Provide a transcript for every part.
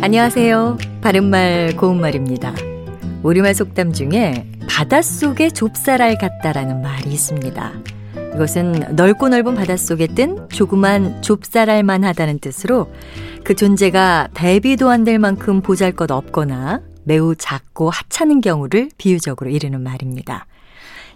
안녕하세요. 바른말 고운말입니다. 우리말 속담 중에 바닷속에 좁쌀알 같다라는 말이 있습니다. 이것은 넓고 넓은 바닷속에 뜬 조그만 좁쌀알만 하다는 뜻으로 그 존재가 대비도 안 될 만큼 보잘 것 없거나 매우 작고 하찮은 경우를 비유적으로 이르는 말입니다.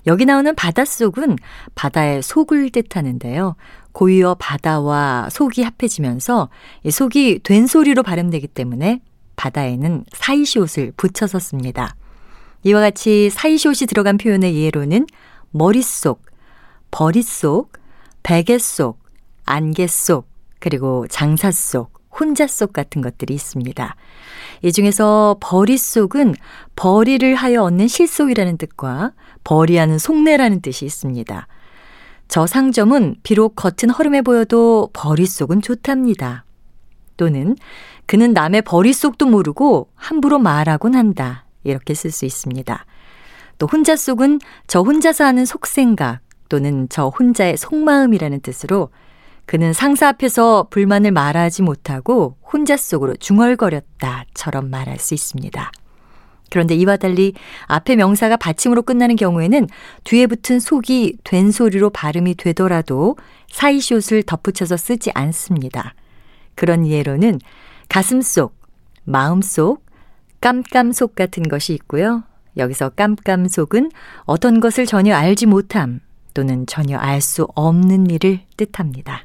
여기 나오는 바닷속은 바다의 속을 뜻하는데요. 고유어 바다와 속이 합해지면서 이 속이 된 소리로 발음되기 때문에 바다에는 사이시옷을 붙여서 씁니다. 이와 같이 사이시옷이 들어간 표현의 예로는 머릿속, 버릿속, 베갯속, 안갯속, 그리고 장사 속, 혼자 속 같은 것들이 있습니다. 이 중에서 버릿속은 벌이를 하여 얻는 실속이라는 뜻과 벌이하는 속내라는 뜻이 있습니다. 저 상점은 비록 겉은 허름해 보여도 버릿속은 좋답니다. 또는 그는 남의 버릿속도 모르고 함부로 말하곤 한다. 이렇게 쓸 수 있습니다. 또 혼자 속은 저 혼자서 하는 속생각 또는 저 혼자의 속마음이라는 뜻으로 그는 상사 앞에서 불만을 말하지 못하고 혼자 속으로 중얼거렸다처럼 말할 수 있습니다. 그런데 이와 달리 앞에 명사가 받침으로 끝나는 경우에는 뒤에 붙은 속이 된 소리로 발음이 되더라도 사이시옷을 덧붙여서 쓰지 않습니다. 그런 예로는 가슴속, 마음속, 깜깜속 같은 것이 있고요. 여기서 깜깜속은 어떤 것을 전혀 알지 못함 또는 전혀 알 수 없는 일을 뜻합니다.